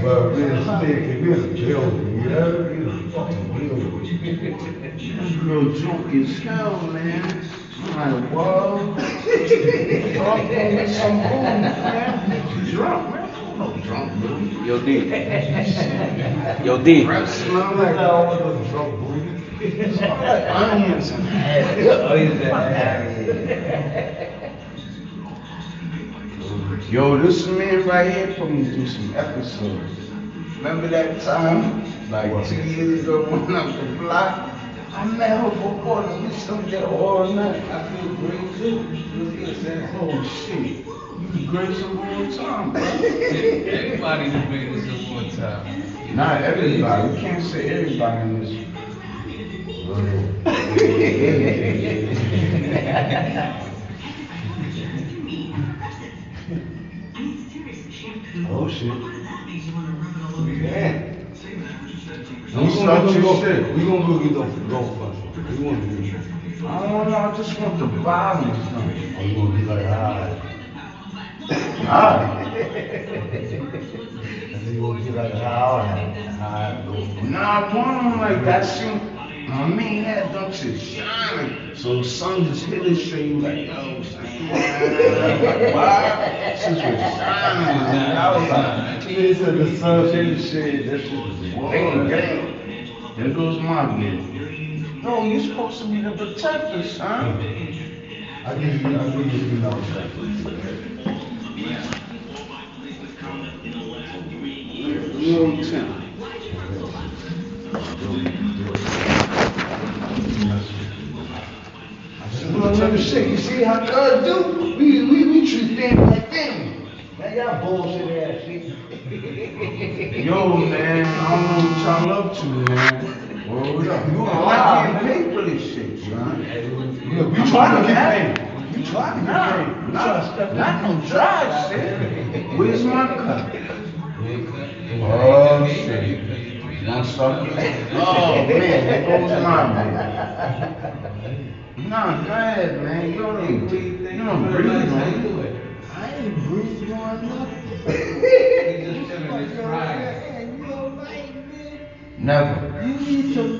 But this nigga, this a building, you know, this a fucking building. This girl drunk as hell, man. I'm like, whoa. Drunk on some booze, man. Drunk, man. I'm no drunk, booze. Yo, D. Yo, D. Breath smell I'm like like, I don't want no drunk booty. onions and Oh, he's a Yo, this man right here put me through some episodes. Remember that time, like two years ago when I was the block? I met her for quarters. We still get all night. I feel great too. Oh shit. You be great some all the time, bro. Everybody done made this at one time. Not everybody. We can't say everybody in this. Oh shit. Yeah. We gonna start your shit. we gonna go get golf clubs. We wanna do this. I don't know. I just want the vibe or something. You gonna be like, alright. Ah. And then you gonna be like, alright, go. Nah, I want them like that shit. My main head don't shit shining. So the sun just hit his shit, you like, yo, son. Like, why? Shit was shining. I was like, He said the sun shade shade, that shit was Bang, bang. There goes my bitch. No, you're supposed to be the protector, son. I give you, I give you, you know, You on ten. Well, let me. You see how God do? We we we treat them like them. Man, y'all bullshit ass shit. Yo, man, I don't know what y'all up to, man. Word up. You Wow, I man. pay for this shit, son. Look, we trying to get paid. We trying to get Nah, paid. We trying to nah, step not no dry shit. Where's my cut? Oh, shit. You want suck it? Oh, man, there goes my man. Nah, go ahead, man. You don't even breathe. You don't breathe, man. I ain't breathing on nothing. He just chilling his pride. You alright, man? Never. You need to